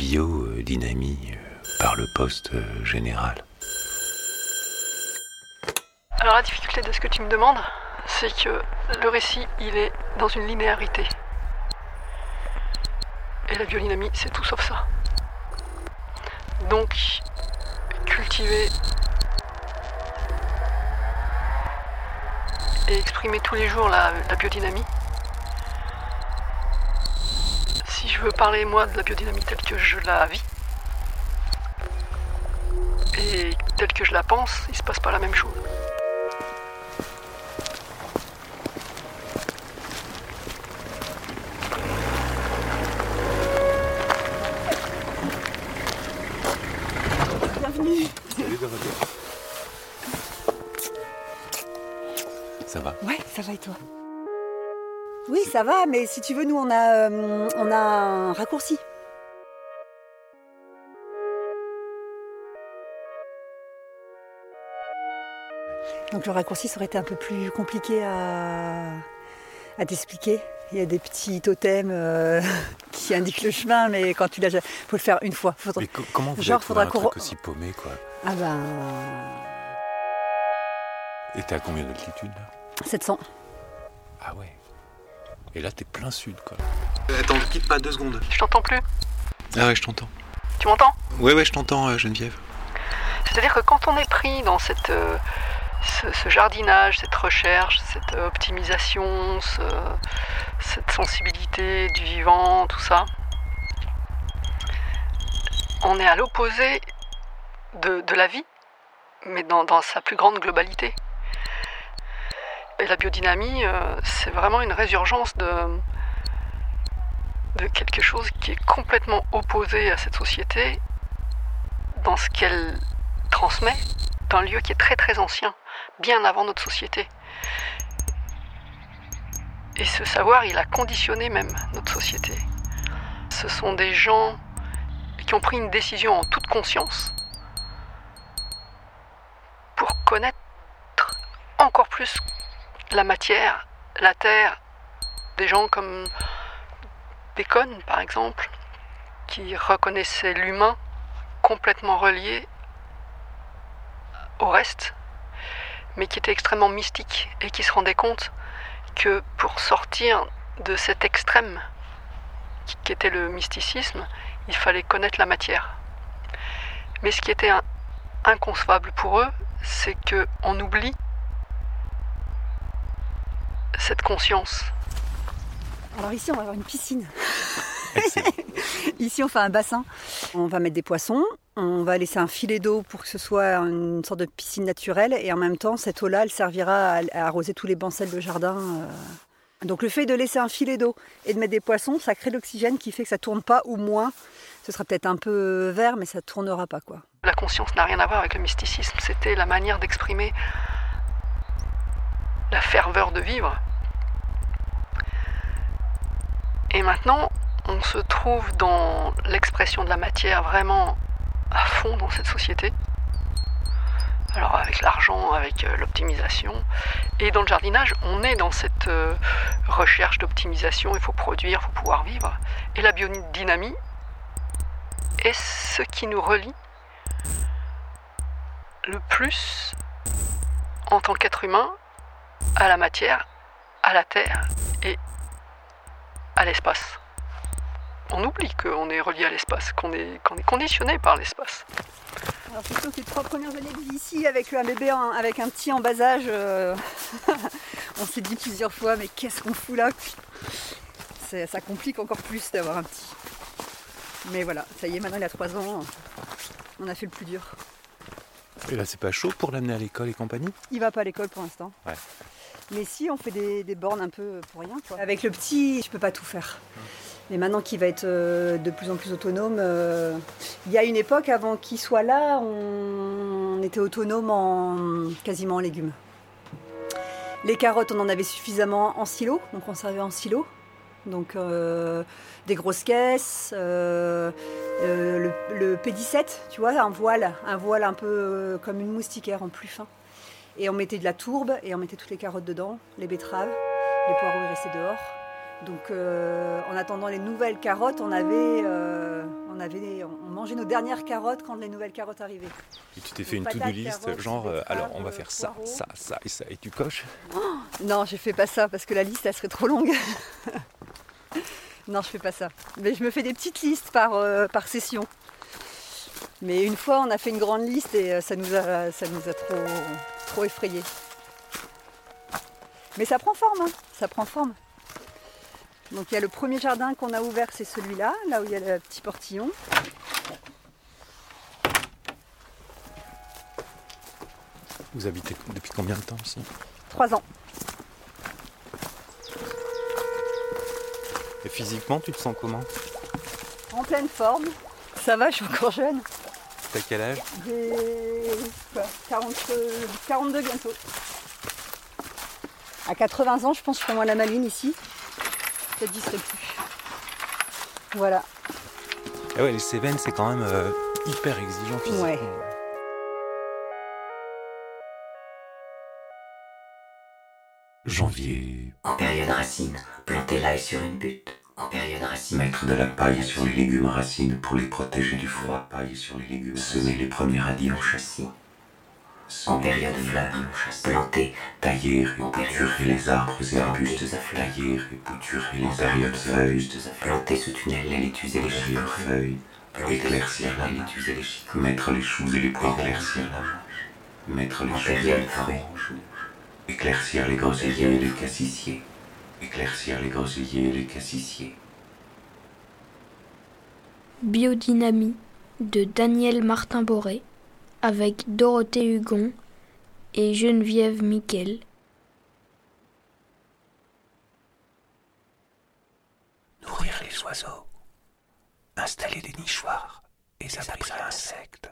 biodynamie euh, par le poste euh, général. Alors la difficulté de ce que tu me demandes, c'est que le récit, il est dans une linéarité. Et la biodynamie, c'est tout sauf ça. Donc, cultiver et exprimer tous les jours la, la biodynamie. Je veux parler moi de la biodynamie telle que je la vis? Et telle que je la pense, il se passe pas la même chose. Bienvenue. Ça va? Ouais, ça va et toi? Oui, ça va, mais si tu veux, nous, on a, euh, on a un raccourci. Donc le raccourci, ça aurait été un peu plus compliqué à, à t'expliquer. Il y a des petits totems euh, qui indiquent le chemin, mais quand tu l'as, faut le faire une fois. Faudra- Mais co- comment vous Genre, avez faudra un truc aussi paumé, quoi Ah ben, Et t'es à combien d'altitude, là? 700. Ah ouais. Et là, t'es plein sud, quoi. Attends, ne quitte pas deux secondes. Je t'entends plus. Ah ouais, je t'entends. Tu m'entends? Ouais, ouais, je t'entends, euh, Geneviève. C'est-à-dire que quand on est pris dans cette, euh, ce, ce jardinage, cette recherche, cette euh, optimisation, ce- cette sensibilité du vivant, tout ça, on est à l'opposé de, de la vie, mais dans, dans sa plus grande globalité. Et la biodynamie, euh, c'est vraiment une résurgence de, de quelque chose qui est complètement opposé à cette société dans ce qu'elle transmet d'un lieu qui est très très ancien, bien avant notre société. Et ce savoir, il a conditionné même notre société. Ce sont des gens qui ont pris une décision en toute conscience pour connaître encore plus la matière, la terre. Des gens comme Bacon, par exemple, qui reconnaissaient l'humain complètement relié au reste, mais qui était extrêmement mystique et qui se rendait compte que pour sortir de cet extrême qui- était le mysticisme, il fallait connaître la matière. Mais ce qui était inconcevable pour eux, c'est que on oublie cette conscience. Alors ici, on va avoir une piscine. Ici, on fait un bassin. On va mettre des poissons. On va laisser un filet d'eau pour que ce soit une sorte de piscine naturelle. Et en même temps, cette eau-là, elle servira à, arroser tous les bancelles de jardin. euh. Donc le fait de laisser un filet d'eau et de mettre des poissons, ça crée de l'oxygène qui fait que ça tourne pas ou moins. Ce sera peut-être un peu vert, mais ça tournera pas quoi. La conscience n'a rien à voir avec le mysticisme, c'était la manière d'exprimer la ferveur de vivre. Et maintenant, on se trouve dans l'expression de la matière vraiment à fond dans cette société. Alors avec l'argent, avec euh, l'optimisation. Et dans le jardinage, on est dans cette euh, recherche d'optimisation, il faut produire, il faut pouvoir vivre. Et la biodynamie est ce qui nous relie le plus en tant qu'être humain à la matière, à la terre et à l'espace. On oublie qu'on est relié à l'espace, qu'on est, qu'on est conditionné par l'espace. Alors c'est sûr que les trois premières années de vie ici avec un bébé, en- avec un petit en bas âge, euh, on s'est dit plusieurs fois mais qu'est-ce qu'on fout là? Ça complique encore plus d'avoir un petit. Mais voilà, ça y est, maintenant il a 3 ans, on a fait le plus dur. Et là, c'est pas chaud pour l'amener à l'école et compagnie? Il va pas à l'école pour l'instant. Ouais. Mais si, on fait des, bornes un peu pour rien. quoi. Avec le petit, je peux pas tout faire. Mais maintenant qu'il va être euh, de plus en plus autonome, euh, il y a une époque avant qu'il soit là, on était autonome en quasiment en légumes. Les carottes, on en avait suffisamment en silo, donc on servait en silo. Donc euh, des grosses caisses, le, le P17, tu vois, un voile, un voile un peu comme une moustiquaire en plus fin. Et on mettait de la tourbe et on mettait toutes les carottes dedans, les betteraves, les poireaux restaient dehors. Donc euh, en attendant les nouvelles carottes, on avait, euh, on avait, on mangeait nos dernières carottes quand les nouvelles carottes arrivaient. Et tu t'es fait une to-do list, genre, euh, alors on va faire ça, ça, ça et ça, et tu coches? Non, je fais pas ça parce que la liste elle serait trop longue. non, je fais pas ça. Mais je me fais des petites listes par, par session. Mais une fois, on a fait une grande liste et ça nous a, ça nous a trop, trop effrayés. Mais ça prend forme, hein, ça prend forme. Donc il y a le premier jardin qu'on a ouvert, c'est celui-là, là où il y a le petit portillon. Vous habitez depuis combien de temps ici? Trois ans. Et physiquement, tu te sens comment? En pleine forme. Ça va, je suis encore jeune. T'as quel âge J'ai quoi, 40, euh, 42 bientôt. À 80 ans, je pense que je ferai moins la maline ici. Peut-être j'y serai plus. Voilà. Ah ouais, les Cévennes, c'est quand même euh, hyper exigeant physiquement. Ouais. Janvier, En période racine, planter l'ail sur une butte. En période racine, mettre de la paille sur les légumes racines pour les protéger du froid. Paille sur les légumes. Semer les premiers radis en châssis. en période fleur, planter, Tailler et bouturer les arbres et arbustes. Tailler et bouturer en les période arbres feuilles. planter sous tunnel les laitues et les feuilles. Éclaircir la les marche. laitues et les chicots. Mettre les choux et les poireaux. Éclaircir la. Mettre les choux et les. Éclaircir les groseilliers et les cassissiers. Éclaircir les groseilliers et les cassissiers. Biodynamie de Daniel Martin-Boré avec Dorothée Hugon et Geneviève Miquel. Nourrir les oiseaux. Installer des nichoirs et abris à insectes.